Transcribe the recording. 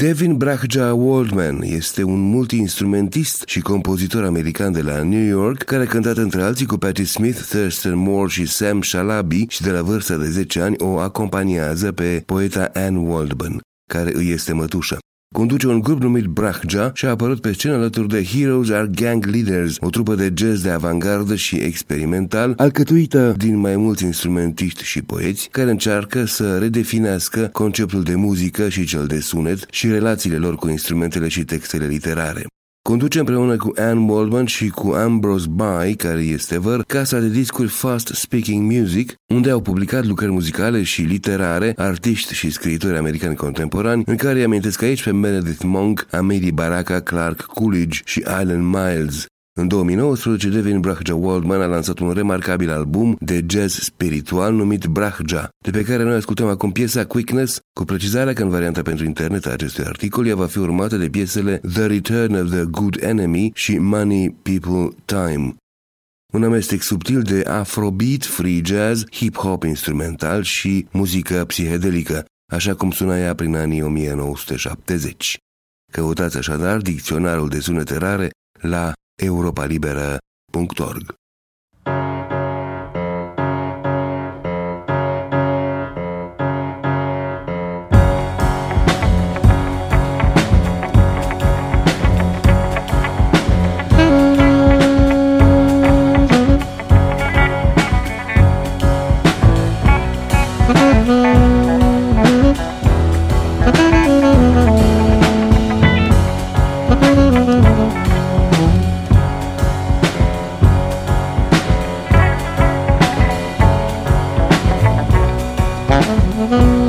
Devin Brahja Waldman este un multi-instrumentist și compozitor american de la New York, care a cântat între alții cu Patti Smith, Thurston Moore și Sam Shalaby și de la vârsta de 10 ani o acompaniază pe poeta Anne Waldman, care îi este mătușă. Conduce un grup numit Brahja și a apărut pe scenă alături de Heroes Are Gang Leaders, o trupă de jazz de avantgardă și experimental, alcătuită din mai mulți instrumentiști și poeți, care încearcă să redefinească conceptul de muzică și cel de sunet și relațiile lor cu instrumentele și textele literare. Conduce împreună cu Anne Waldman și cu Ambrose Bye, care este văr, casa de discuri Fast Speaking Music, unde au publicat lucrări muzicale și literare, artiști și scriitori americani contemporani, în care îi amintesc aici pe Meredith Monk, Amiri Baraka, Clark Coolidge și Alan Miles. În 2019, Devin Brahja Waldman a lansat un remarcabil album de jazz spiritual numit Brahja, de pe care noi ascultăm acum piesa Quickness, cu precizarea că în varianta pentru internet a acestui articol ea va fi urmată de piesele The Return of the Good Enemy și Money People Time. Un amestec subtil de afrobeat, free jazz, hip-hop instrumental și muzică psihedelică, așa cum suna ea prin anii 1970. Căutați așadar dicționarul de sunete rare la europalibera.org. Mm-hmm.